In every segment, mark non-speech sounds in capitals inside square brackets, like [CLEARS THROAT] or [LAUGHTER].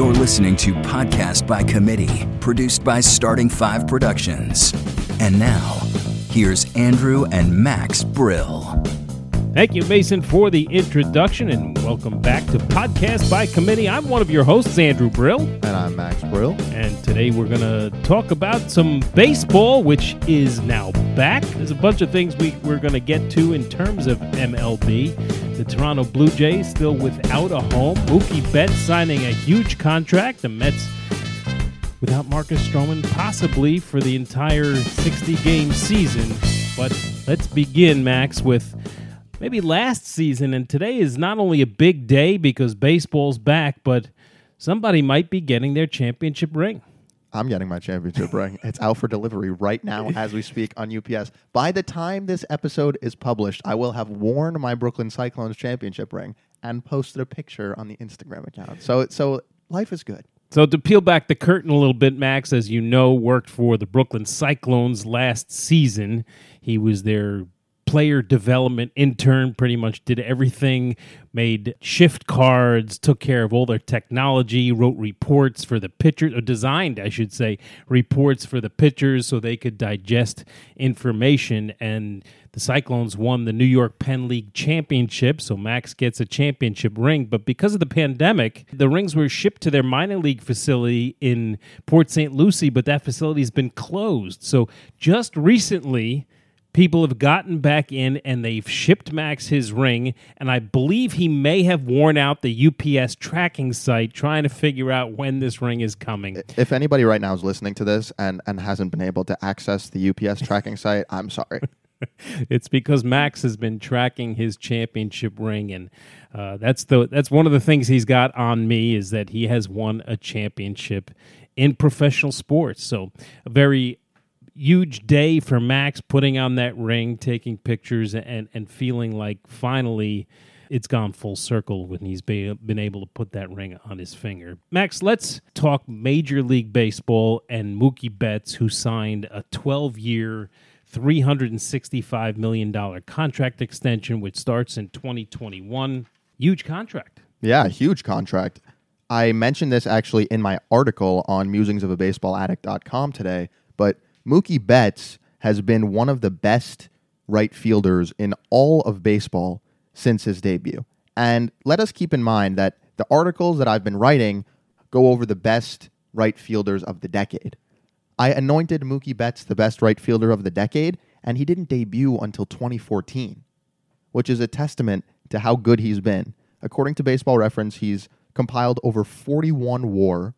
You're listening to Podcast by Committee, produced by Starting Five Productions. And now, here's Andrew and Max Brill. Thank you, Mason, for the introduction, and welcome back to Podcast by Committee. I'm one of your hosts, Andrew Brill, And I'm Max Brill. and today we're going to talk about some baseball, which is now back. There's a bunch of things we, we're going to get to in terms of MLB. The Toronto Blue Jays still without a home. Mookie Betts signing a huge contract. The Mets without Marcus Stroman, possibly for the entire 60 game season. But let's begin, Max, with maybe last season. And today is not only a big day because baseball's back, but somebody might be getting their championship ring. I'm getting my championship ring. It's out for delivery right now [LAUGHS] as we speak on UPS. By the time this episode is published, I will have worn my Brooklyn Cyclones championship ring and posted a picture on the Instagram account. So so life is good. So to peel back the curtain a little bit, Max, as you know, worked for the Brooklyn Cyclones last season. He was their player development intern, pretty much did everything, made shift cards, took care of all their technology, wrote reports for the pitchers, or designed, I should say, reports for the pitchers so they could digest information. And the Cyclones won the New York Penn League Championship, so Max gets a championship ring. But because of the pandemic, the rings were shipped to their minor league facility in Port St. Lucie, but that facility's been closed. So just recently, people have gotten back in and they've shipped Max his ring. And I believe he may have worn out the UPS tracking site trying to figure out when this ring is coming. If anybody right now is listening to this and, and hasn't been able to access the UPS [LAUGHS] tracking site, I'm sorry. [LAUGHS] It's because Max has been tracking his championship ring, and uh, that's the that's one of the things he's got on me is that he has won a championship in professional sports. So a very huge day for Max putting on that ring, taking pictures, and and feeling like finally it's gone full circle when he's be, been able to put that ring on his finger. Max, let's talk Major League Baseball and Mookie Betts, who signed a 12 year. $365 million contract extension, which starts in 2021. Huge contract. Yeah, huge contract. I mentioned this actually in my article on musingsofabaseballaddict.com today, but Mookie Betts has been one of the best right fielders in all of baseball since his debut. And let us keep in mind that the articles that I've been writing go over the best right fielders of the decade. I anointed Mookie Betts the best right fielder of the decade, and he didn't debut until 2014 which is a testament to how good he's been. According to Baseball Reference, he's compiled over 41 WAR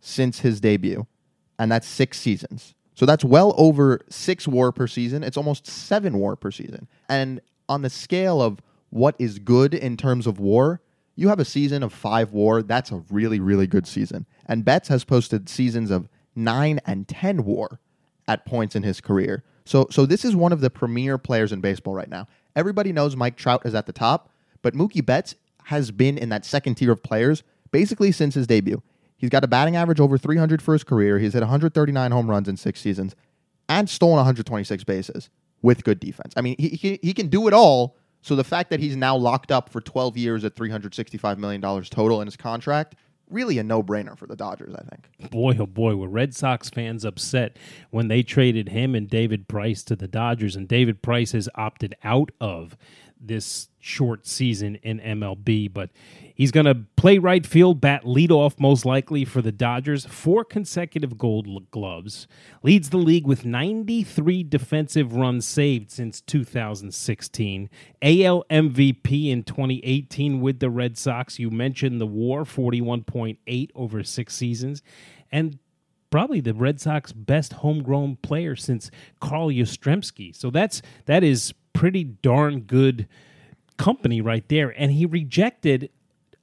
since his debut, and that's six seasons. So that's well over six WAR per season. It's almost seven WAR per season. And on the scale of what is good in terms of WAR, you have a season of five WAR. That's a really, really good season. And Betts has posted seasons of nine and 10 WAR at points in his career. So, so this is one of the premier players in baseball right now. Everybody knows Mike Trout is at the top, but Mookie Betts has been in that second tier of players basically since his debut. He's got a batting average over 300 for his career. He's hit 139 home runs in six seasons and stolen 126 bases with good defense. I mean, he, he, he can do it all. So the fact that he's now locked up for 12 years at $365 million total in his contract, really a no brainer for the Dodgers, I think. Boy, oh boy, were Red Sox fans upset when they traded him and David Price to the Dodgers, and David Price has opted out of this short season in MLB, but he's going to play right field, bat leadoff most likely for the Dodgers. Four consecutive gold gloves. Leads the league with 93 defensive runs saved since 2016. AL MVP in 2018 with the Red Sox. You mentioned the war, 41.8 over six seasons. And probably the Red Sox best homegrown player since Carl Yastrzemski. So that's that is pretty darn good company right there. And he rejected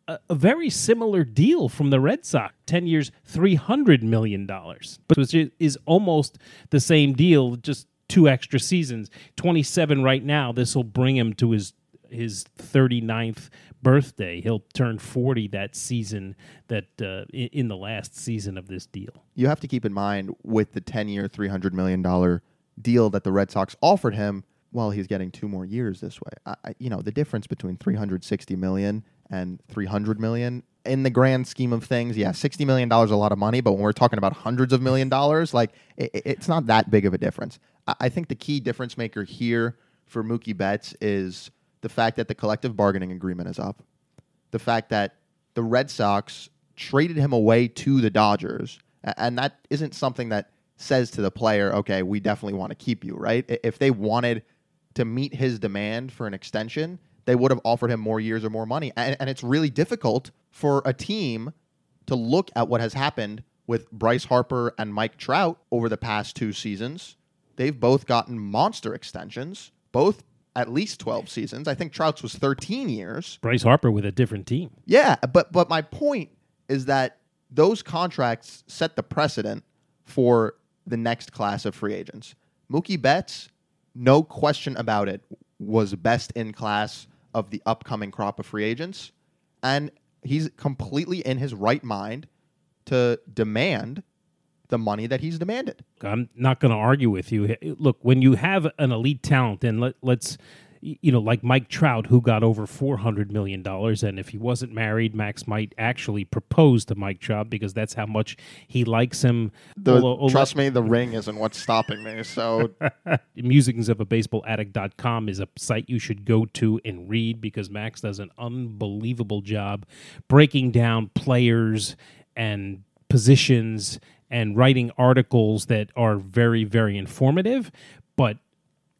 a, a very similar deal from the Red Sox, ten years, three hundred million dollars, but which is almost the same deal, just two extra seasons. Twenty seven right now. This will bring him to his his 39th birthday. He'll turn 40 that season that uh, in, the last season of this deal. You have to keep in mind with the 10 year, $300 million deal that the Red Sox offered him, well, he's getting two more years this way. I, you know, the difference between 360 million and 300 million in the grand scheme of things, yeah, 60 million dollars a lot of money, but when we're talking about hundreds of million dollars, like it, it's not that big of a difference. I, I think the key difference maker here for Mookie Betts is the fact that the collective bargaining agreement is up. The fact that the Red Sox traded him away to the Dodgers, and that isn't something that says to the player, "Okay, we definitely want to keep you." Right? If they wanted to meet his demand for an extension, they would have offered him more years or more money. And, and it's really difficult for a team to look at what has happened with Bryce Harper and Mike Trout over the past two seasons. They've both gotten monster extensions, both at least 12 seasons. I think Trout's was 13 years. Bryce Harper with a different team. Yeah, but but my point is that those contracts set the precedent for the next class of free agents. Mookie Betts, no question about it, was best in class of the upcoming crop of free agents. And he's completely in his right mind to demand the money that he's demanded. I'm not going to argue with you. Look, when you have an elite talent, and let, let's you know, like Mike Trout, who got over four hundred million dollars, and if he wasn't married, Max might actually propose to Mike Trout because that's how much he likes him. The, although, trust me, the ring isn't what's stopping me. So, [LAUGHS] musings of a baseball addict.com is a site you should go to and read because Max does an unbelievable job breaking down players and positions and writing articles that are very, very informative. But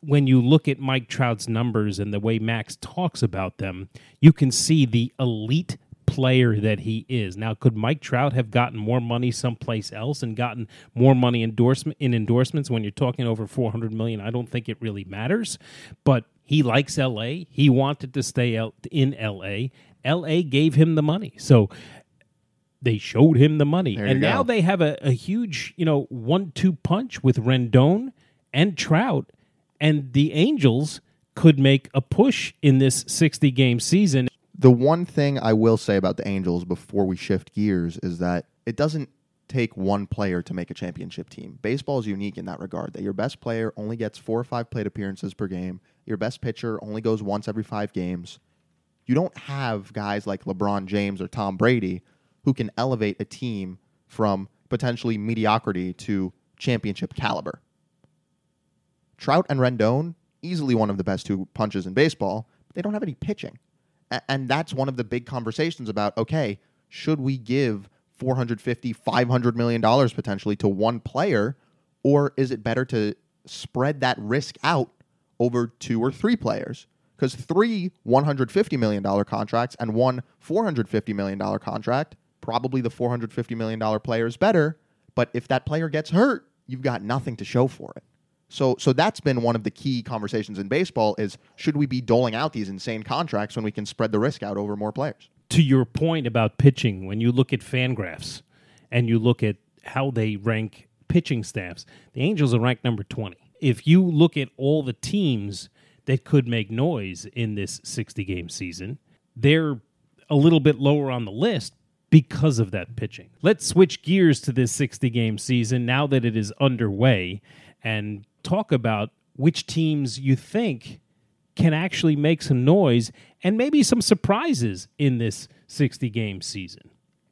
when you look at Mike Trout's numbers and the way Max talks about them, you can see the elite player that he is. Now, could Mike Trout have gotten more money someplace else and gotten more money endorsement in endorsements when you're talking over 400 million? I don't think it really matters, but he likes LA. He wanted to stay out in LA. LA gave him the money. So they showed him the money. There and now go. they have a, a huge, you know, one two punch with Rendon and Trout and the Angels could make a push in this 60 game season. the one thing I will say about the Angels before we shift gears is that it doesn't take one player to make a championship team. Baseball is unique in that regard that your best player only gets four or five plate appearances per game, your best pitcher only goes once every five games. You don't have guys like LeBron James or Tom Brady who can elevate a team from potentially mediocrity to championship caliber. Trout and Rendon, easily one of the best two punches in baseball, but they don't have any pitching. A- And that's one of the big conversations about okay, should we give 450, 500 million dollars potentially to one player or is it better to spread that risk out over two or three players? Cuz three 150 million dollar contracts and one 450 million dollar contract, probably the 450 million dollar player is better, but if that player gets hurt, you've got nothing to show for it. So so that's been one of the key conversations in baseball is should we be doling out these insane contracts when we can spread the risk out over more players? To your point about pitching, when you look at Fangraphs and you look at how they rank pitching staffs, the Angels are ranked number 20. If you look at all the teams that could make noise in this 60 game season, they're a little bit lower on the list because of that pitching. Let's switch gears to this 60 game season now that it is underway and talk about which teams you think can actually make some noise and maybe some surprises in this 60 game season.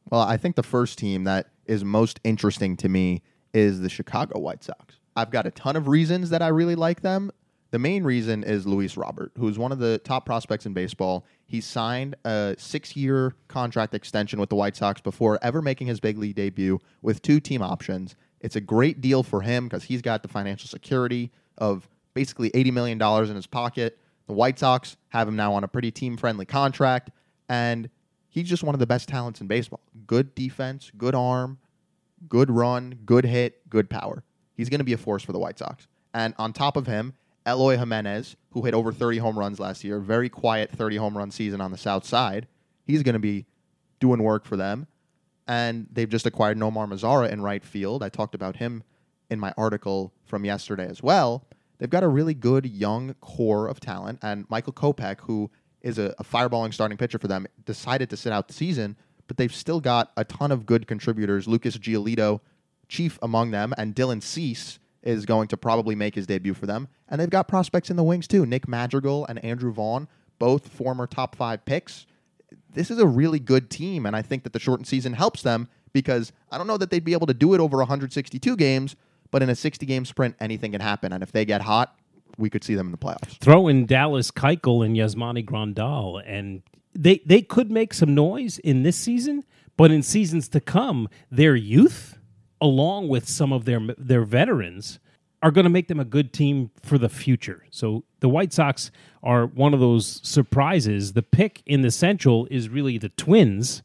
Well, I think the first team that is most interesting to me is the Chicago White Sox. I've got a ton of reasons that I really like them. The main reason is Luis Robert, who's one of the top prospects in baseball. He signed a six year contract extension with the White Sox before ever making his big league debut with two team options. It's a great deal for him because he's got the financial security of basically $80 million in his pocket. The White Sox have him now on a pretty team friendly contract, and he's just one of the best talents in baseball. Good defense, good arm, good run, good hit, good power. He's going to be a force for the White Sox. And on top of him, Eloy Jimenez, who hit over 30 home runs last year, very quiet 30 home run season on the South Side. He's going to be doing work for them. And they've just acquired Nomar Mazara in right field. I talked about him in my article from yesterday as well. They've got a really good young core of talent. And Michael Kopech, who is a, a fireballing starting pitcher for them, decided to sit out the season, but they've still got a ton of good contributors. Lucas Giolito, chief among them, and Dylan Cease is going to probably make his debut for them. And they've got prospects in the wings too. Nick Madrigal and Andrew Vaughn, both former top five picks. This is a really good team. And I think that the shortened season helps them because I don't know that they'd be able to do it over 162 games, but in a 60 game sprint, anything can happen. And if they get hot, we could see them in the playoffs. Throw in Dallas Keuchel and Yasmani Grandal, and they they could make some noise in this season, but in seasons to come, their youth, along with some of their their veterans, are going to make them a good team for the future. So the White Sox are one of those surprises. The pick in the Central is really the Twins,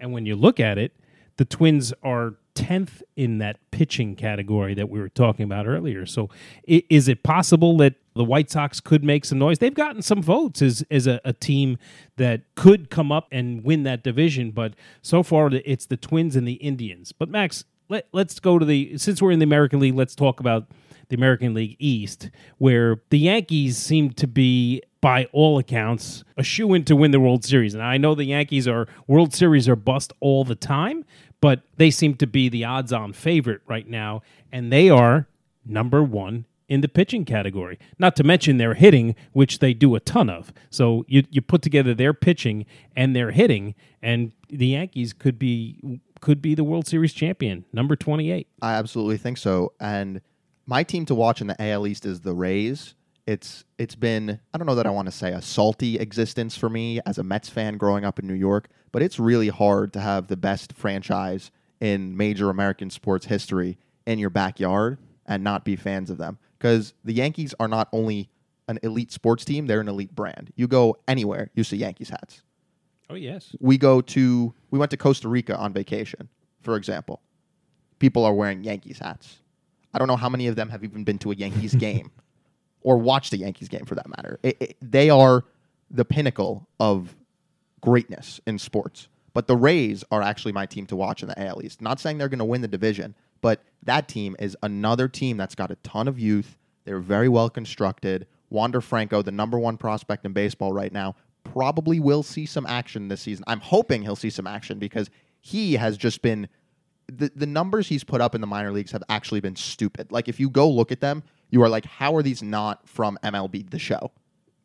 and when you look at it, the Twins are 10th in that pitching category that we were talking about earlier. So is it possible that the White Sox could make some noise? They've gotten some votes as, as a, a team that could come up and win that division, but so far it's the Twins and the Indians. But Max, let, let's go to the, since we're in the American League, let's talk about the American League East, where the Yankees seem to be by all accounts, a shoe in to win the World Series. And I know the Yankees are World Series are bust all the time, but they seem to be the odds on favorite right now. And they are number one in the pitching category. Not to mention their hitting, which they do a ton of. So you you put together their pitching and their hitting, and the Yankees could be could be the World Series champion, number twenty eight. I absolutely think so. And my team to watch in the AL East is the Rays. It's it's been I don't know that I want to say a salty existence for me as a Mets fan growing up in New York, but it's really hard to have the best franchise in major American sports history in your backyard and not be fans of them because the Yankees are not only an elite sports team, they're an elite brand. You go anywhere, you see Yankees hats. Oh yes. We go to we went to Costa Rica on vacation, for example. People are wearing Yankees hats. I don't know how many of them have even been to a Yankees [LAUGHS] game or watched a Yankees game for that matter. It, it, they are the pinnacle of greatness in sports. But the Rays are actually my team to watch in the AL East. Not saying they're going to win the division, but that team is another team that's got a ton of youth. They're very well constructed. Wander Franco, the number one prospect in baseball right now, probably will see some action this season. I'm hoping he'll see some action because he has just been the, the numbers he's put up in the minor leagues have actually been stupid. Like if you go look at them, you are like, how are these not from MLB the show?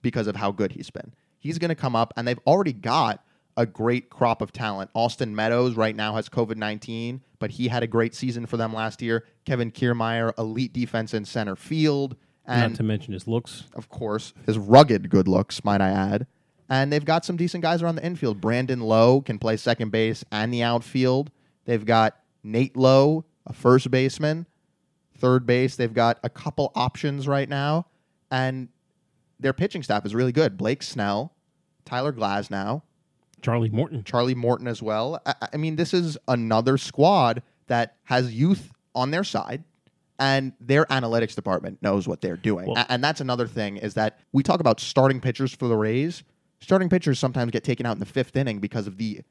Because of how good he's been. He's going to come up, and they've already got a great crop of talent. Austin Meadows right now has COVID 19, but he had a great season for them last year. Kevin Kiermaier, elite defense in center field. And Not to mention his looks. Of course, his rugged good looks, might I add. And they've got some decent guys around the infield. Brandon Lowe can play second base and the outfield. They've got Nate Lowe, a first baseman, third base. They've got a couple options right now, and their pitching staff is really good. Blake Snell, Tyler Glasnow, Charlie Morton, Charlie Morton as well. I, I mean, this is another squad that has youth on their side and their analytics department knows what they're doing. Well, and that's another thing is that we talk about starting pitchers for the Rays. Starting pitchers sometimes get taken out in the fifth inning because of the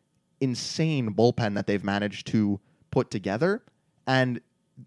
insane bullpen that they've managed to put together. And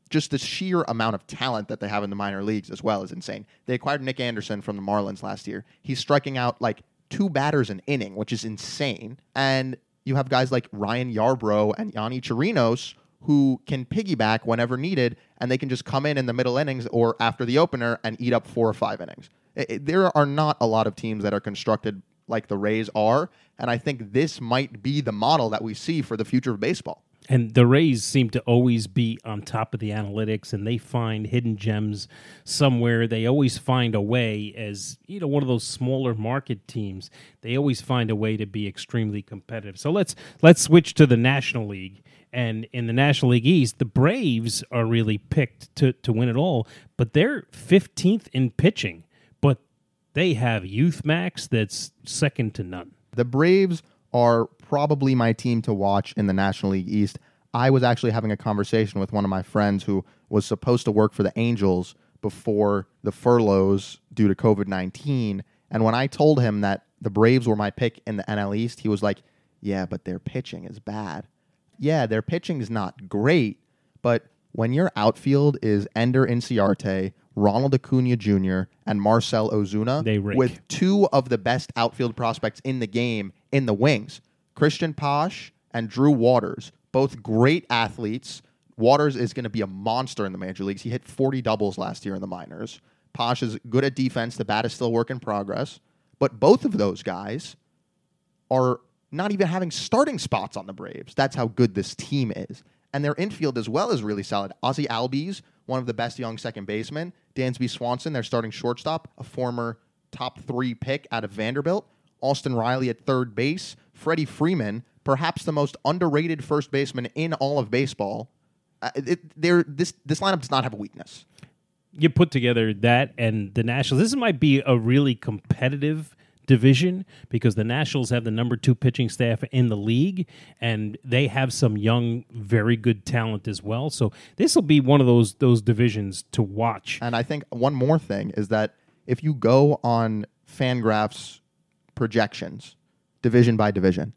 just the sheer amount of talent that they have in the minor leagues as well is insane. They acquired Nick Anderson from the Marlins last year. He's striking out like two batters an inning, which is insane. And you have guys like Ryan Yarbrough and Yonny Chirinos who can piggyback whenever needed, and they can just come in in the middle innings or after the opener and eat up four or five innings. It, it, there are not a lot of teams that are constructed like the Rays are, and I think this might be the model that we see for the future of baseball. And the Rays seem to always be on top of the analytics and they find hidden gems somewhere. They always find a way, as you know, one of those smaller market teams, they always find a way to be extremely competitive. So let's let's switch to the National League. And in the National League East, the Braves are really picked to, to win it all, but they're 15th in pitching. But they have youth max that's second to none. The Braves are probably my team to watch in the National League East. I was actually having a conversation with one of my friends who was supposed to work for the Angels before the furloughs due to COVID 19. And when I told him that the Braves were my pick in the NL East, he was like, Yeah, but their pitching is bad. Yeah, their pitching is not great, but when your outfield is Ender Inciarte, Ronald Acuna Jr., and Marcell Ozuna, with two of the best outfield prospects in the game in the wings. Cristian Pache and Drew Waters, both great athletes. Waters is going to be a monster in the major leagues. He hit 40 doubles last year in the minors. Posh is good at defense. The bat is still work in progress. But both of those guys are not even having starting spots on the Braves. That's how good this team is. And their infield as well is really solid. Ozzy Albies, one of the best young second basemen. Dansby Swanson, their starting shortstop, a former top three pick out of Vanderbilt. Austin Riley at third base. Freddie Freeman, perhaps the most underrated first baseman in all of baseball. Uh, it, this this lineup does not have a weakness. You put together that and the Nationals. This might be a really competitive division because the Nationals have the number two pitching staff in the league, and they have some young, very good talent as well. So this will be one of those those divisions to watch. And I think one more thing is that if you go on Fangraphs projections, division by division,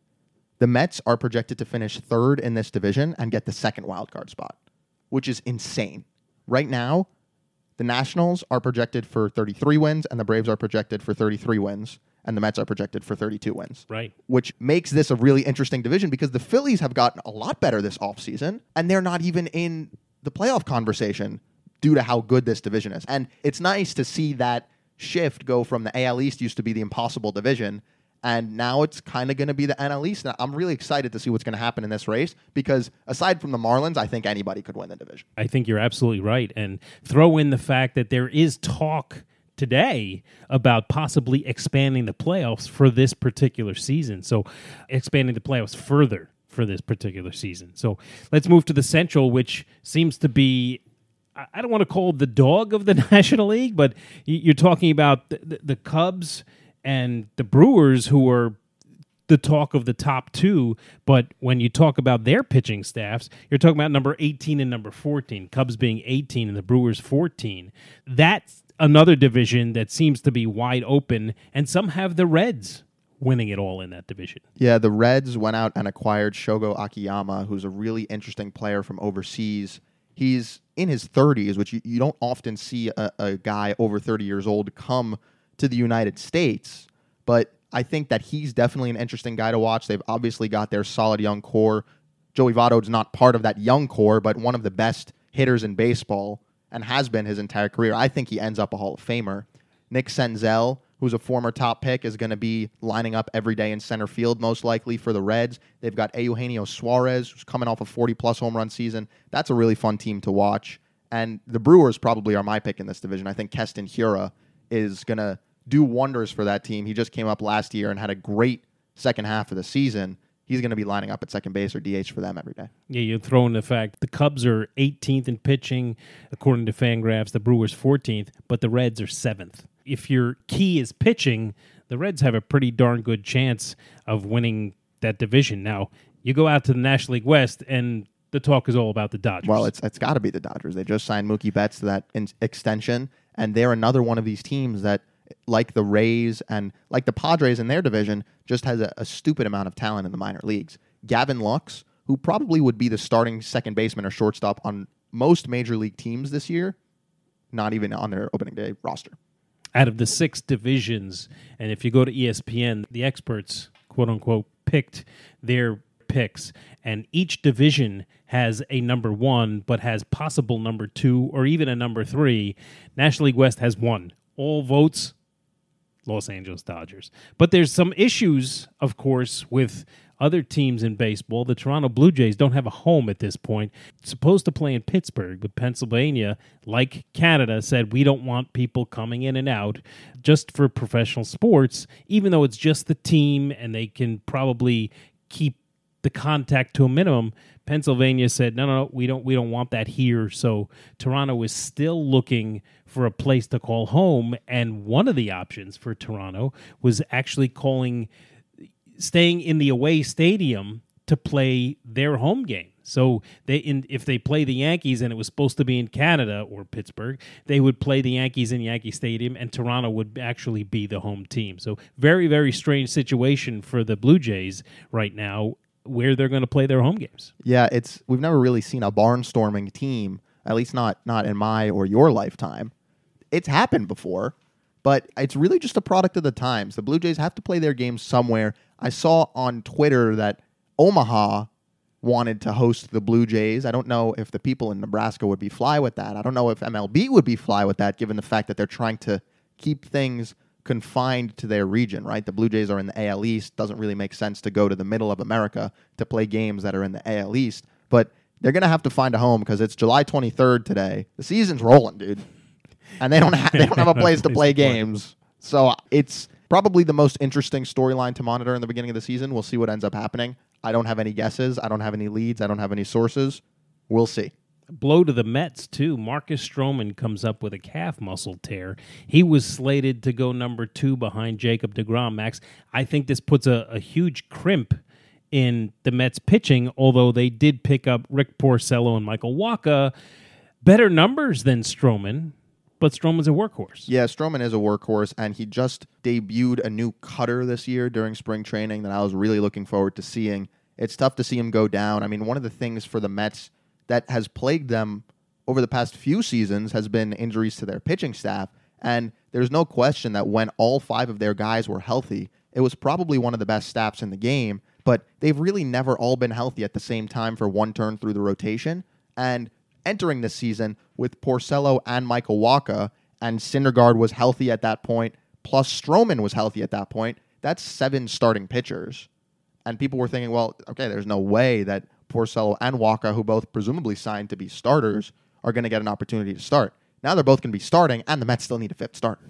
the Mets are projected to finish third in this division and get the second wild card spot, which is insane. Right now, the Nationals are projected for 33 wins, and the Braves are projected for 33 wins and the Mets are projected for 32 wins. Right. Which makes this a really interesting division because the Phillies have gotten a lot better this offseason, and they're not even in the playoff conversation due to how good this division is. And it's nice to see that shift go from the AL East used to be the impossible division and now it's kind of going to be the NL East. And I'm really excited to see what's going to happen in this race because aside from the Marlins, I think anybody could win the division. I think you're absolutely right. And throw in the fact that there is talk today about possibly expanding the playoffs for this particular season. So, expanding the playoffs further for this particular season. So, let's move to the Central, which seems to be. I don't want to call the dog of the [LAUGHS] National League, but you're talking about the, the Cubs and the Brewers, who are the talk of the top two, but when you talk about their pitching staffs, you're talking about number 18 and number 14, Cubs being 18 and the Brewers 14. That's another division that seems to be wide open, and some have the Reds winning it all in that division. Yeah, the Reds went out and acquired Shogo Akiyama, who's a really interesting player from overseas. He's in his 30s, which you, you don't often see a, a guy over 30 years old come to the United States, but I think that he's definitely an interesting guy to watch. They've obviously got their solid young core. Joey Votto's not part of that young core, but one of the best hitters in baseball and has been his entire career. I think he ends up a Hall of Famer. Nick Senzel, who's a former top pick, is going to be lining up every day in center field, most likely for the Reds. They've got Eugenio Suarez, who's coming off a 40 plus home run season. That's a really fun team to watch. And the Brewers probably are my pick in this division. I think Keston Hiura is going to do wonders for that team. He just came up last year and had a great second half of the season he's going to be lining up at second base or DH for them every day. Yeah, you throw in the fact the Cubs are 18th in pitching, according to Fangraphs. The Brewers 14th, but the Reds are seventh. If your key is pitching, the Reds have a pretty darn good chance of winning that division. Now, you go out to the National League West, and the talk is all about the Dodgers. Well, it's it's got to be the Dodgers. They just signed Mookie Betts to that in- extension, and they're another one of these teams that – like the Rays and like the Padres in their division, just has a, a, stupid amount of talent in the minor leagues. Gavin Lux, who probably would be the starting second baseman or shortstop on most major league teams this year, not even on their opening day roster. Out of the six divisions, and if you go to ESPN, the experts, quote unquote, picked their picks, and each division has a number one, but has possible number two or even a number three. National League West has one. All votes Los Angeles Dodgers. But there's some issues, of course, with other teams in baseball. The Toronto Blue Jays don't have a home at this point. supposed to play in Pittsburgh, but Pennsylvania, like Canada, said we don't want people coming in and out just for professional sports, even though it's just the team and they can probably keep the contact to a minimum. Pennsylvania said, "No, no, no, we don't we don't want that here." So Toronto is still looking for a place to call home. And one of the options for Toronto was actually calling, staying in the away stadium to play their home game. So they, in, if they play the Yankees and it was supposed to be in Canada or Pittsburgh, they would play the Yankees in Yankee Stadium, and Toronto would actually be the home team. So very, very strange situation for the Blue Jays right now, where they're going to play their home games. Yeah, it's we've never really seen a barnstorming team, at least not not in my or your lifetime, it's happened before, but it's really just a product of the times. The Blue Jays have to play their games somewhere. I saw on Twitter that Omaha wanted to host the Blue Jays. I don't know if the people in Nebraska would be fly with that. I don't know if MLB would be fly with that, given the fact that they're trying to keep things confined to their region, right? The Blue Jays are in the AL East. Doesn't really make sense to go to the middle of America to play games that are in the AL East. But they're going to have to find a home because it's July 23rd today. The season's rolling, dude, and they don't have they don't have a [LAUGHS] place to play games. So it's probably the most interesting storyline to monitor in the beginning of the season. We'll see what ends up happening. I don't have any guesses. I don't have any leads. I don't have any sources. We'll see. Blow to the Mets, too. Marcus Stroman comes up with a calf muscle tear. He was slated to go number two behind Jacob DeGrom, Max. I think this puts a, a huge crimp in the Mets pitching, although they did pick up Rick Porcello and Michael Wacha. Better numbers than Stroman, but Stroman's a workhorse. Yeah, Stroman is a workhorse, and he just debuted a new cutter this year during spring training that I was really looking forward to seeing. It's tough to see him go down. I mean, one of the things for the Mets that has plagued them over the past few seasons has been injuries to their pitching staff. And there's no question that when all five of their guys were healthy, it was probably one of the best staffs in the game. But they've really never all been healthy at the same time for one turn through the rotation. And entering this season with Porcello and Michael Wacha, and Syndergaard was healthy at that point, plus Stroman was healthy at that point, that's seven starting pitchers. And people were thinking, well, okay, there's no way that Porcello and Wacha, who both presumably signed to be starters, are going to get an opportunity to start. Now they're both going to be starting, and the Mets still need a fifth starter.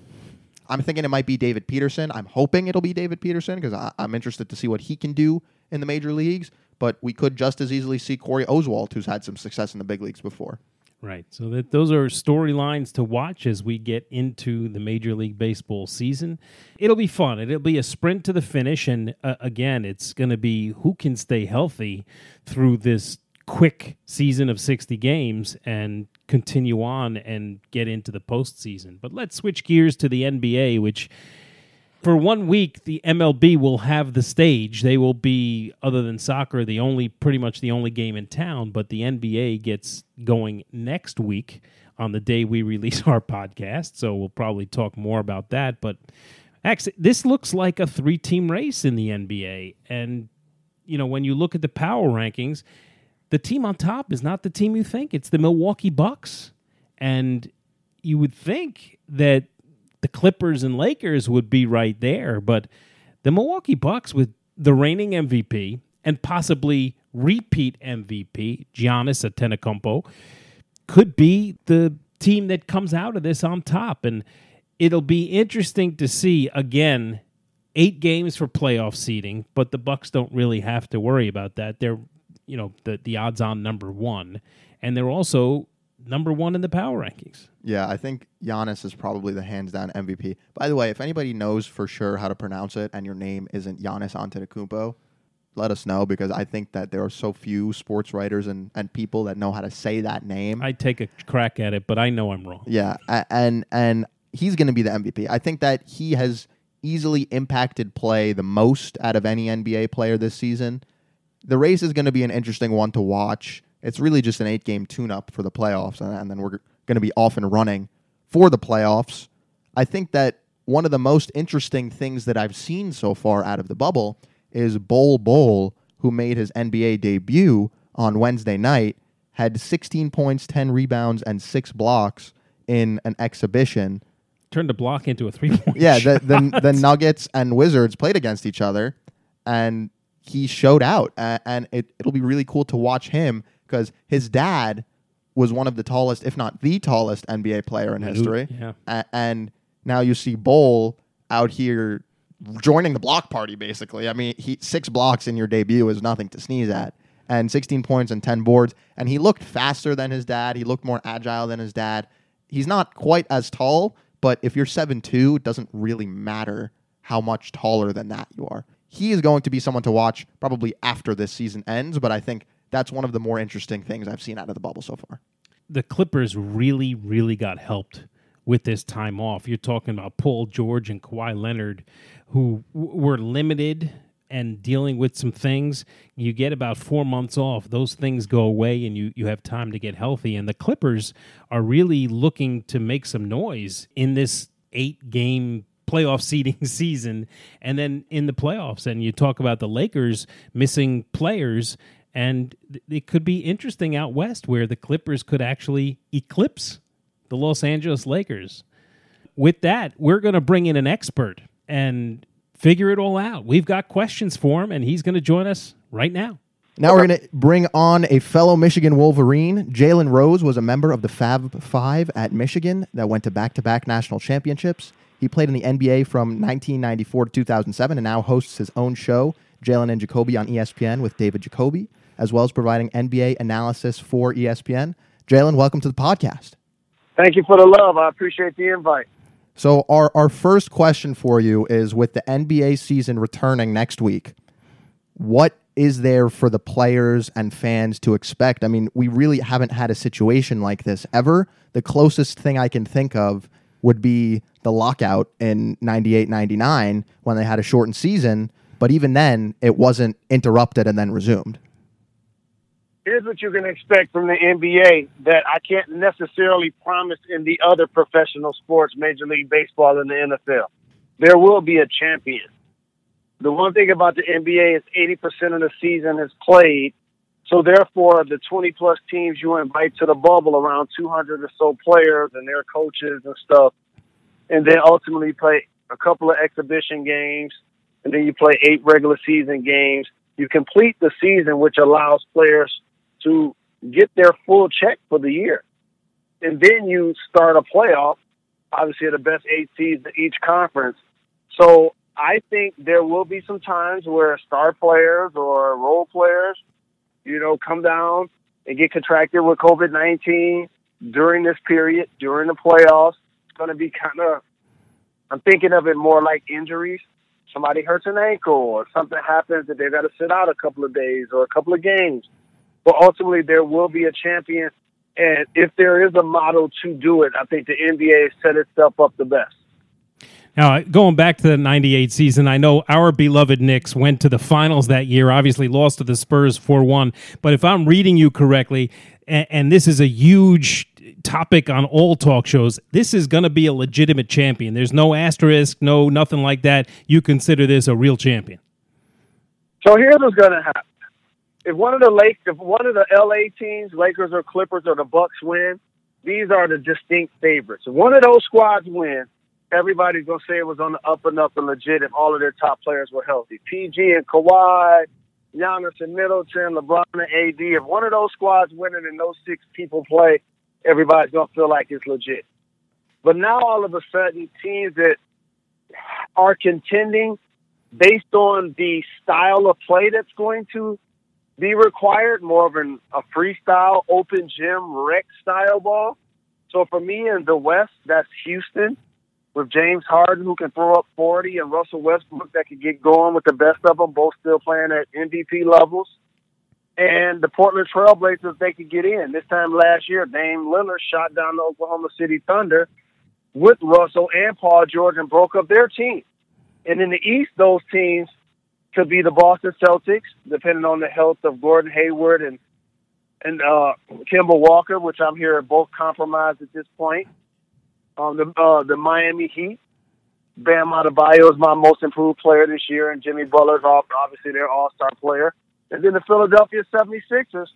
I'm thinking it might be David Peterson. I'm hoping it'll be David Peterson because I'm interested to see what he can do in the major leagues. But we could just as easily see Corey Oswalt, who's had some success in the big leagues before. Right. So that those are storylines to watch as we get into the Major League Baseball season. It'll be fun. It'll be a sprint to the finish and uh, again, it's going to be who can stay healthy through this quick season of 60 games and continue on and get into the postseason. But let's switch gears to the NBA, which for one week the MLB will have the stage. They will be, other than soccer, the only pretty much the only game in town. But the NBA gets going next week on the day we [LAUGHS] release our podcast. So we'll probably talk more about that. But actually, this looks like a three-team race in the NBA, and you know when you look at the power rankings, the team on top is not the team you think. It's the Milwaukee Bucks, and you would think that the Clippers and Lakers would be right there, but the Milwaukee Bucks with the reigning MVP and possibly repeat MVP Giannis Antetokounmpo could be the team that comes out of this on top, and it'll be interesting to see again. Eight games for playoff seeding, but the Bucks don't really have to worry about that. They're, you know, the the odds on number one, and they're also number one in the power rankings. Yeah, I think Giannis is probably the hands down MVP. By the way, if anybody knows for sure how to pronounce it and your name isn't Giannis Antetokounmpo, let us know because I think that there are so few sports writers and, and people that know how to say that name. I take a crack at it, but I know I'm wrong. Yeah, and and he's going to be the MVP. I think that he has easily impacted play the most out of any NBA player this season. The race is going to be an interesting one to watch. It's really just an eight game tune up for the playoffs, and, and then we're going to be off and running for the playoffs. I think that one of the most interesting things that I've seen so far out of the bubble is Bol Bol, who made his NBA debut on Wednesday night, had 16 points, 10 rebounds, and six blocks in an exhibition. Turned a block into a three point. Yeah, the, the, the Nuggets and Wizards played against each other, and he showed out. Uh, and it, it'll be really cool to watch him because his dad was one of the tallest, if not the tallest, NBA player in history. Yeah. A- and now you see Bol out here joining the block party. Basically, I mean, he six blocks in your debut is nothing to sneeze at, and 16 points and 10 boards. And he looked faster than his dad. He looked more agile than his dad. He's not quite as tall, but if you're seven two, it doesn't really matter how much taller than that you are. He is going to be someone to watch probably after this season ends, but I think that's one of the more interesting things I've seen out of the bubble so far. The Clippers really, really got helped with this time off. You're talking about Paul George and Kawhi Leonard, who w- were limited and dealing with some things. You get about four months off; those things go away, and you you have time to get healthy. And the Clippers are really looking to make some noise in this eight game playoff seeding [LAUGHS] season and then in the playoffs and you talk about the Lakers missing players and it could be interesting out west where the Clippers could actually eclipse the Los Angeles Lakers. with that, we're going to bring in an expert and figure it all out. We've got questions for him, and he's going to join us right now. Now we're going to bring on a fellow Michigan Wolverine. Jalen Rose was a member of the Fab Five at Michigan that went to back to back national championships. He played in the NBA from 1994 to 2007 and now hosts his own show, Jalen and Jacoby, on ESPN with David Jacoby, as well as providing NBA analysis for ESPN. Jalen, welcome to the podcast. Thank you for the love. I appreciate the invite. So, our, our first question for you is with the NBA season returning next week, what is there for the players and fans to expect? I mean, we really haven't had a situation like this ever. The closest thing I can think of would be the lockout in 98 99 when they had a shortened season, but even then it wasn't interrupted and then resumed. Here's what you can expect from the NBA that I can't necessarily promise in the other professional sports, Major League Baseball and the NFL. There will be a champion the one thing about the NBA is 80% of the season is played. So therefore, the 20 plus teams you invite to the bubble, around 200 or so players and their coaches and stuff, and then ultimately play a couple of exhibition games, and then you play eight regular season games. You complete the season, which allows players to get their full check for the year. And then you start a playoff, obviously the best eight seeds in each conference. So I think there will be some times where star players or role players, you know, come down and get contracted with COVID 19 during this period, during the playoffs. It's going to be kind of, I'm thinking of it more like injuries. Somebody hurts an ankle or something happens that they've got to sit out a couple of days or a couple of games. But ultimately, there will be a champion. And if there is a model to do it, I think the NBA set itself up the best. Now, going back to the 98 season, I know our beloved Knicks went to the finals that year, obviously lost to the Spurs 4 1. But if I'm reading you correctly, and, and this is a huge topic on all talk shows, this is going to be a legitimate champion. There's no asterisk, no nothing like that. You consider this a real champion. So here's what's going to happen. If one of the Lake, if one of the LA teams, Lakers or Clippers or the Bucks win, these are the distinct favorites. If one of those squads win, everybody's gonna say it was on the up and up and legit if all of their top players were healthy. PG and Kawhi, Giannis and Middleton, LeBron and AD. If one of those squads winning and those six people play, everybody's gonna feel like it's legit. But now all of a sudden, teams that are contending based on the style of play that's going to be required, more of an, a freestyle, open gym, rec style ball. So for me in the West, that's Houston with James Harden, who can throw up 40, and Russell Westbrook that can get going with the best of them, both still playing at MVP levels. And the Portland Trailblazers, they could get in. This time last year, Dame Lillard shot down the Oklahoma City Thunder with Russell and Paul George and broke up their team. And in the East, those teams could be the Boston Celtics, depending on the health of Gordon Hayward and and uh, Kemba Walker, which I'm here both compromised at this point um, the uh, the Miami Heat. Bam Adebayo is my most improved player this year, and Jimmy Butler's obviously their All Star player. And then the Philadelphia 76ers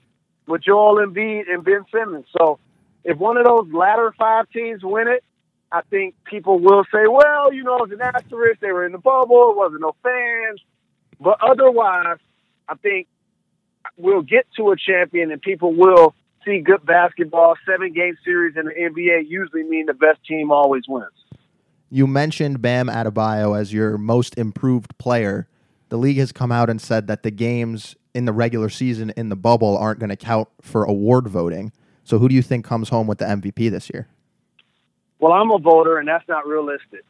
with Joel Embiid and Ben Simmons. So if one of those latter five teams win it, I think people will say, well, you know, it's an asterisk. They were in the bubble. It wasn't no fans. But otherwise, I think we'll get to a champion and people will see good basketball. Seven game series in the NBA usually mean the best team always wins. You mentioned Bam Adebayo as your most improved player. The league has come out and said that the games in the regular season in the bubble aren't going to count for award voting. So, who do you think comes home with the MVP this year? Well, I'm a voter, and that's not realistic.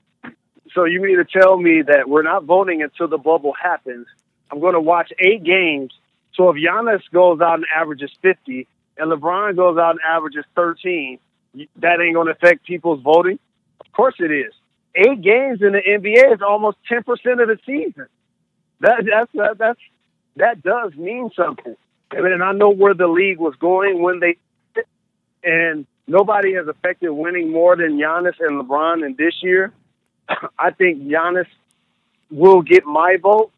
So, you mean to tell me that we're not voting until the bubble happens? I'm going to watch eight games. So, if Giannis goes out and averages 50, and LeBron goes out and averages 13, that ain't going to affect people's voting? Of course it is. Eight games in the NBA is almost 10% of the season. That, that's, that, that's, that does mean something. And I know where the league was going when they, and nobody has affected winning more than Giannis and LeBron in this year. [CLEARS THROAT] I think Giannis will get my vote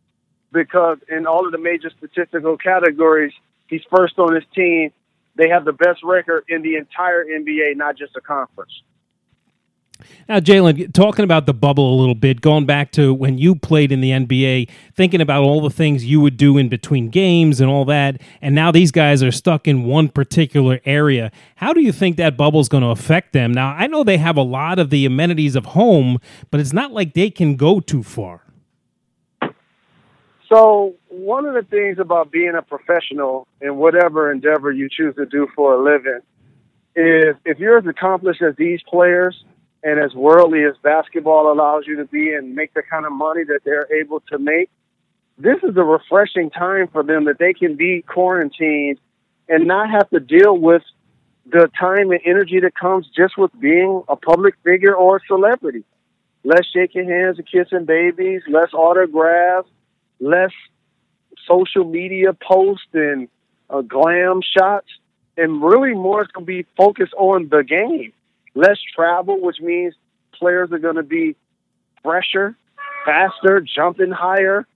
because in all of the major statistical categories, he's first on his team they have the best record in the entire NBA, not just a conference. Now, Jalen, talking about the bubble a little bit, going back to when you played in the NBA, thinking about all the things you would do in between games and all that, and now these guys are stuck in one particular area. How do you think that bubble is going to affect them? Now, I know they have a lot of the amenities of home, but it's not like they can go too far. So, one of the things about being a professional in whatever endeavor you choose to do for a living is if you're as accomplished as these players and as worldly as basketball allows you to be and make the kind of money that they're able to make, this is a refreshing time for them that they can be quarantined and not have to deal with the time and energy that comes just with being a public figure or a celebrity. Less shaking hands and kissing babies, less autographs, less social media posts and uh, glam shots, and really more to be focused on the game. Less travel, which means players are going to be fresher, faster, jumping higher.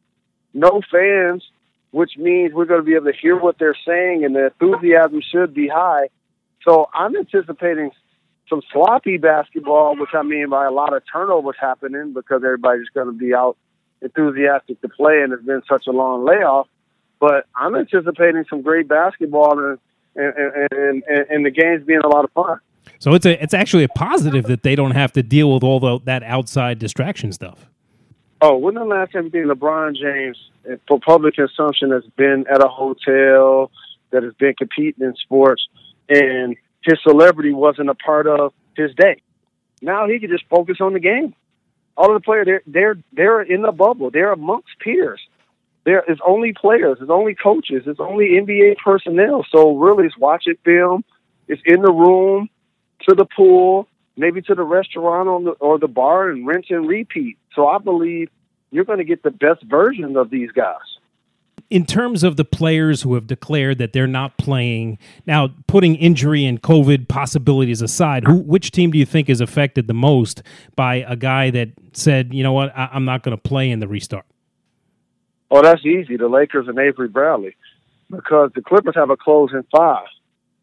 No fans, which means we're going to be able to hear what they're saying, and the enthusiasm should be high. So I'm anticipating some sloppy basketball, which I mean by a lot of turnovers happening because everybody's going to be out enthusiastic to play, and it's been such a long layoff. But I'm anticipating some great basketball and and, and, and, and the games being a lot of fun. So it's a it's actually a positive that they don't have to deal with all the, that outside distraction stuff. Oh, when the last time you LeBron James for public consumption has been at a hotel that has been competing in sports and his celebrity wasn't a part of his day. Now he can just focus on the game all of the players they're they're they're in the bubble. They're amongst peers. There is only players. It's only coaches. It's only NBA personnel. So really, it's watching film. It's in the room, to the pool, maybe to the restaurant or the, or the bar, and rinse and repeat. So I believe you're going to get the best version of these guys in terms of the players who have declared that they're not playing now, putting injury and COVID possibilities aside, who which team do you think is affected the most by a guy that said, you know what, I, am not going to play in the restart? Oh, that's easy. The Lakers and Avery Bradley, because the Clippers have a closing five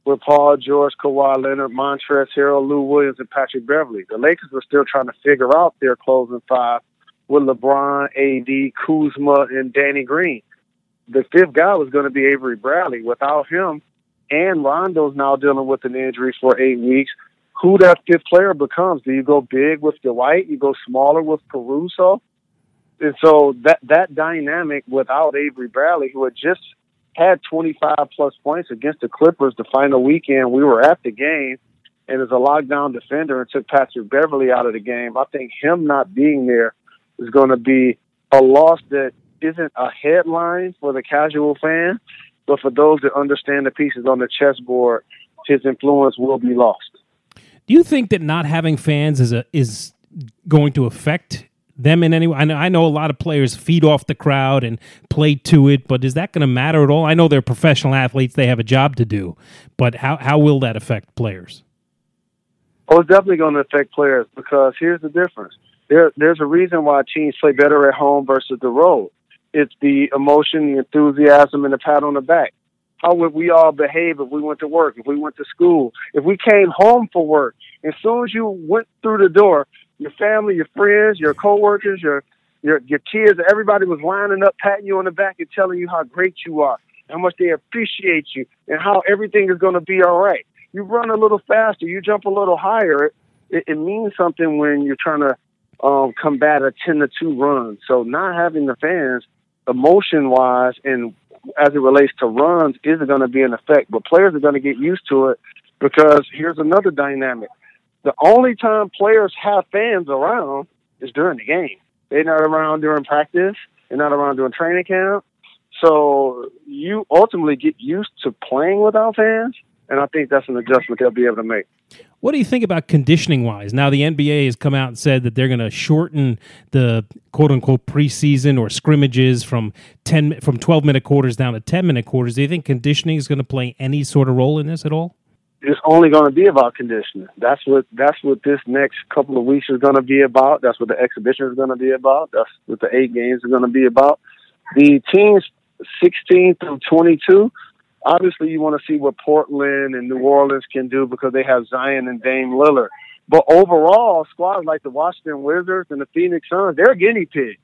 with Paul George, Kawhi Leonard, Montrezl Harrell, Lou Williams, and Patrick Beverley. The Lakers are still trying to figure out their closing five with LeBron, AD, Kuzma, and Danny Green the fifth guy was going to be Avery Bradley. Without him, and Rondo's now dealing with an injury for eight weeks. Who that fifth player becomes? Do you go big with Dwight? You go smaller with Caruso? And so that that dynamic without Avery Bradley, who had just had 25 plus points against the Clippers the final weekend, we were at the game, and as a lockdown defender and took Patrick Beverley out of the game. I think him not being there is going to be a loss that isn't a headline for the casual fan, but for those that understand the pieces on the chessboard, his influence will be lost. Do you think that not having fans is a is going to affect them in any way? I know, I know a lot of players feed off the crowd and play to it, but is that going to matter at all? I know they're professional athletes; they have a job to do, but how how will that affect players? Oh, it's definitely going to affect players because here's the difference. There, there's a reason why teams play better at home versus the road. It's the emotion, the enthusiasm, and the pat on the back. How would we all behave if we went to work, if we went to school, if we came home for work? As soon as you went through the door, your family, your friends, your coworkers, your your your kids, everybody was lining up, patting you on the back and telling you how great you are, how much they appreciate you, and how everything is going to be all right. You run a little faster, you jump a little higher. It, it means something when you're trying to um, combat a ten to two run. So not having the fans emotion wise and as it relates to runs isn't going to be an effect, but players are going to get used to it because here's another dynamic. The only time players have fans around is during the game. They're not around during practice. They're not around during training camp. So you ultimately get used to playing without fans, and I think that's an adjustment they'll be able to make. What do you think about conditioning wise? Now, the NBA has come out and said that they're going to shorten the quote unquote preseason or scrimmages from 10 from 12 minute quarters down to 10 minute quarters. Do you think conditioning is going to play any sort of role in this at all? It's only going to be about conditioning. That's what that's what this next couple of weeks is going to be about. That's what the exhibition is going to be about. That's what the eight games are going to be about. The teams 16 through 22 obviously you want to see what Portland and New Orleans can do because they have Zion and Dame Lillard. But overall, squads like the Washington Wizards and the Phoenix Suns, they're guinea pigs.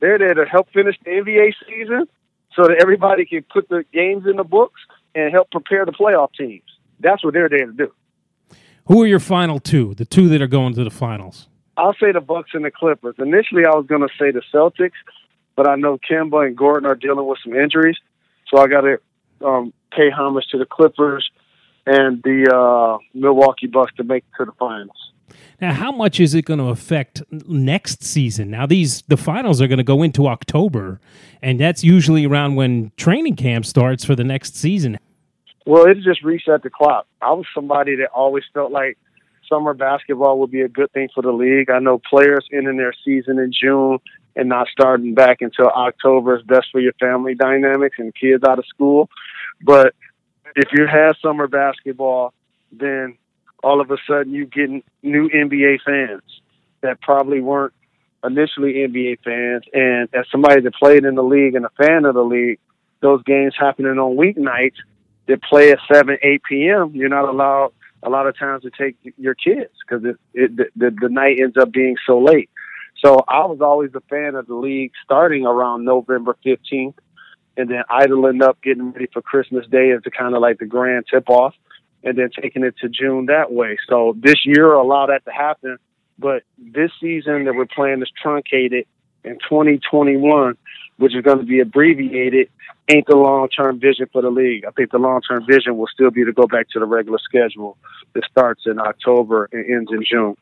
They're there to help finish the NBA season so that everybody can put the games in the books and help prepare the playoff teams. That's what they're there to do. Who are your final two? The two that are going to the finals. I'll say the Bucks and the Clippers. Initially, I was going to say the Celtics, but I know Kemba and Gordon are dealing with some injuries, so I got to um, pay homage to the Clippers and the uh, Milwaukee Bucks to make it to the finals. Now, how much is it going to affect next season? Now, these the finals are going to go into October, and that's usually around when training camp starts for the next season. Well, it just reset the clock. I was somebody that always felt like summer basketball would be a good thing for the league. I know players ending their season in June and not starting back until October is best for your family dynamics and kids out of school. But if you have summer basketball, then all of a sudden you get new NBA fans that probably weren't initially NBA fans. And as somebody that played in the league and a fan of the league, those games happening on weeknights that play at 7, 8 p.m., you're not allowed a lot of times to take your kids because it, it the, the night ends up being so late. So I was always a fan of the league starting around November 15th and then idling up, getting ready for Christmas Day as the kind of like the grand tip off, and then taking it to June that way. So this year, allow that to happen. But this season that we're playing is truncated in 2021, which is going to be abbreviated, ain't the long term vision for the league. I think the long term vision will still be to go back to the regular schedule that starts in October and ends in June.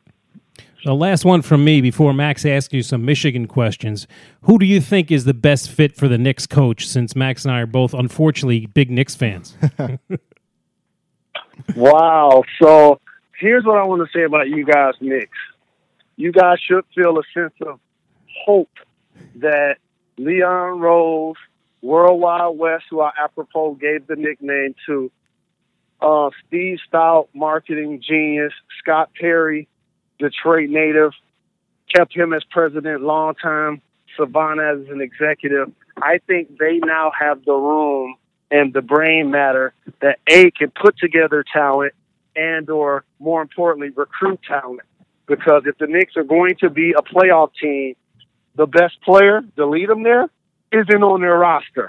The last one from me before Max asks you some Michigan questions. Who do you think is the best fit for the Knicks coach since Max and I are both, unfortunately, big Knicks fans? [LAUGHS] wow. So here's what I want to say about you guys, Knicks. You guys should feel a sense of hope that Leon Rose, Worldwide Wes, who I apropos gave the nickname to, uh, Steve Stoute, marketing genius, Scott Perry, Detroit native, kept him as president long time, Savannah as an executive. I think they now have the room and the brain matter that A can put together talent and or more importantly recruit talent. Because if the Knicks are going to be a playoff team, the best player to lead them there isn't on their roster.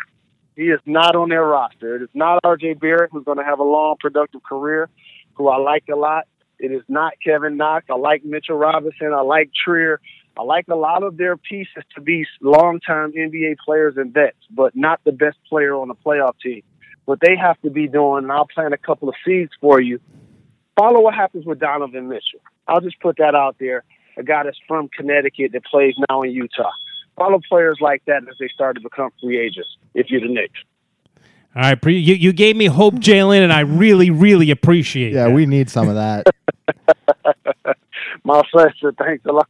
He is not on their roster. It is not RJ Barrett, who's going to have a long, productive career, who I like a lot. It is not Kevin Knox. I like Mitchell Robinson. I like Trier. I like a lot of their pieces to be longtime NBA players and vets, but not the best player on the playoff team. What they have to be doing, and I'll plant a couple of seeds for you. Follow what happens with Donovan Mitchell. I'll just put that out there. A guy that's from Connecticut that plays now in Utah. Follow players like that as they start to become free agents. If you're the Knicks. All right, you you gave me hope, Jalen, and I really really appreciate. Yeah, that. we need some of that. [LAUGHS] My pleasure. Thanks a lot.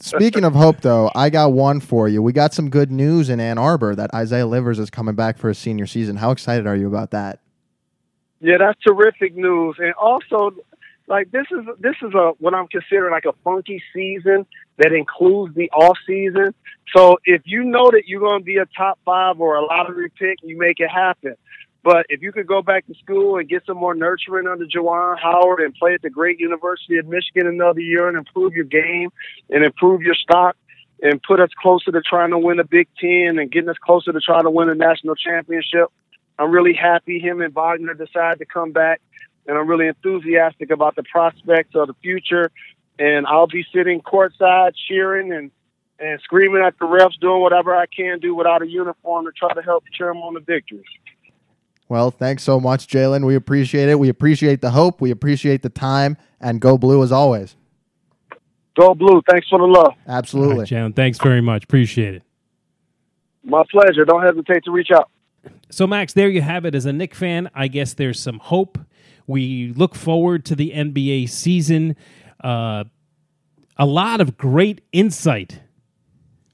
Speaking of hope, though, I got one for you. We got some good news in Ann Arbor that Isaiah Livers is coming back for his senior season. How excited are you about that? Yeah, that's terrific news, and also like this is this is a what I'm considering like a funky season that includes the off season. So if you know that you're going to be a top five or a lottery pick, you make it happen. But if you could go back to school and get some more nurturing under Juwan Howard and play at the great University of Michigan another year and improve your game and improve your stock and put us closer to trying to win a Big Ten and getting us closer to trying to win a national championship, I'm really happy him and Wagner decided to come back. And I'm really enthusiastic about the prospects of the future. And I'll be sitting courtside cheering and and screaming at the refs, doing whatever I can do without a uniform to try to help cheer them on the victories. Well, thanks so much, Jalen. We appreciate it. We appreciate the hope. We appreciate the time. And go blue as always. Go blue. Thanks for the love. Absolutely. Right, Jalen, thanks very much. Appreciate it. My pleasure. Don't hesitate to reach out. So, Max, there you have it. As a Knick fan, I guess there's some hope. We look forward to the NBA season. Uh, a lot of great insight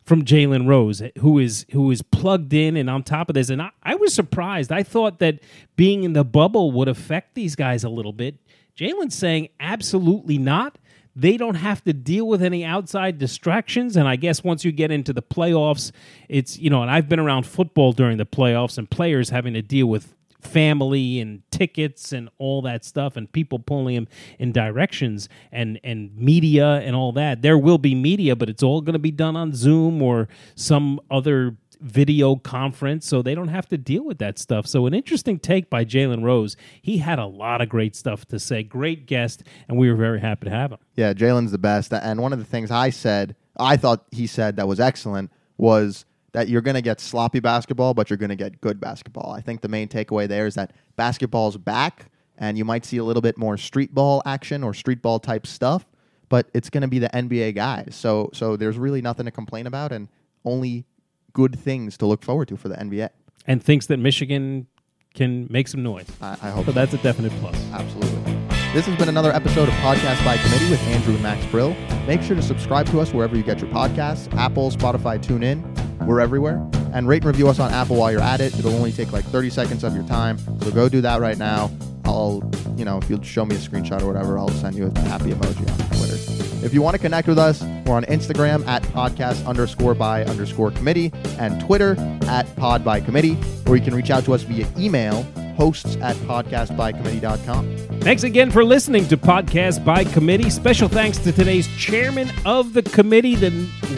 from Jalen Rose, who is who is plugged in and on top of this. And I, I, was surprised. I thought that being in the bubble would affect these guys a little bit. Jalen's saying absolutely not. They don't have to deal with any outside distractions. And I guess once you get into the playoffs, it's, you know, and I've been around football during the playoffs and players having to deal with family and tickets and all that stuff and people pulling him in directions and and media and all that. There will be media but it's all going to be done on zoom or some other video conference so they don't have to deal with that stuff. So an interesting take by jalen rose. He had a lot of great stuff to say. Great guest and we were very happy to have him. Yeah, Jalen's the best. And one of the things I said, I thought he said that was excellent, was that you're going to get sloppy basketball, but you're going to get good basketball. I think the main takeaway there is that basketball's back, and you might see a little bit more street ball action or street ball type stuff, but it's going to be the NBA guys. So, so there's really nothing to complain about, and only good things to look forward to for the NBA. and thinks that michigan can make some noise I, I hope so that's a definite plus Absolutely. This has been another episode of Podcast by Committee with Andrew and Max Brill. Make sure to subscribe to us wherever you get your podcasts Apple, Spotify, TuneIn. We're everywhere. And rate and review us on Apple while you're at it. It'll only take like 30 seconds of your time. So go do that right now. I'll, you know, if you'll show me a screenshot or whatever, I'll send you a happy emoji on Twitter. If you want to connect with us, we're on Instagram at podcast underscore by underscore committee and Twitter at pod by committee, or you can reach out to us via email hosts at podcastbycommittee.com. Thanks again for listening to Podcast by Committee. Special thanks to today's chairman of the committee, the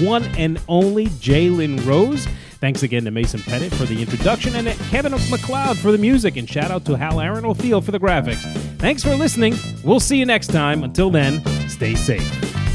one and only Jalen Rose. Thanks again to Mason Pettit for the introduction and Kevin MacLeod for the music. And shout out to Hal Aaron O'Theal for the graphics. Thanks for listening. We'll see you next time. Until then, stay safe.